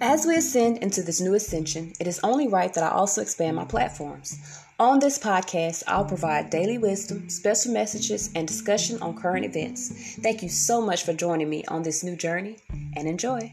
As we ascend into this new ascension, it is only right that I also expand my platforms. On this podcast, I'll provide daily wisdom, special messages, and discussion on current events. Thank you so much for joining me on this new journey and enjoy.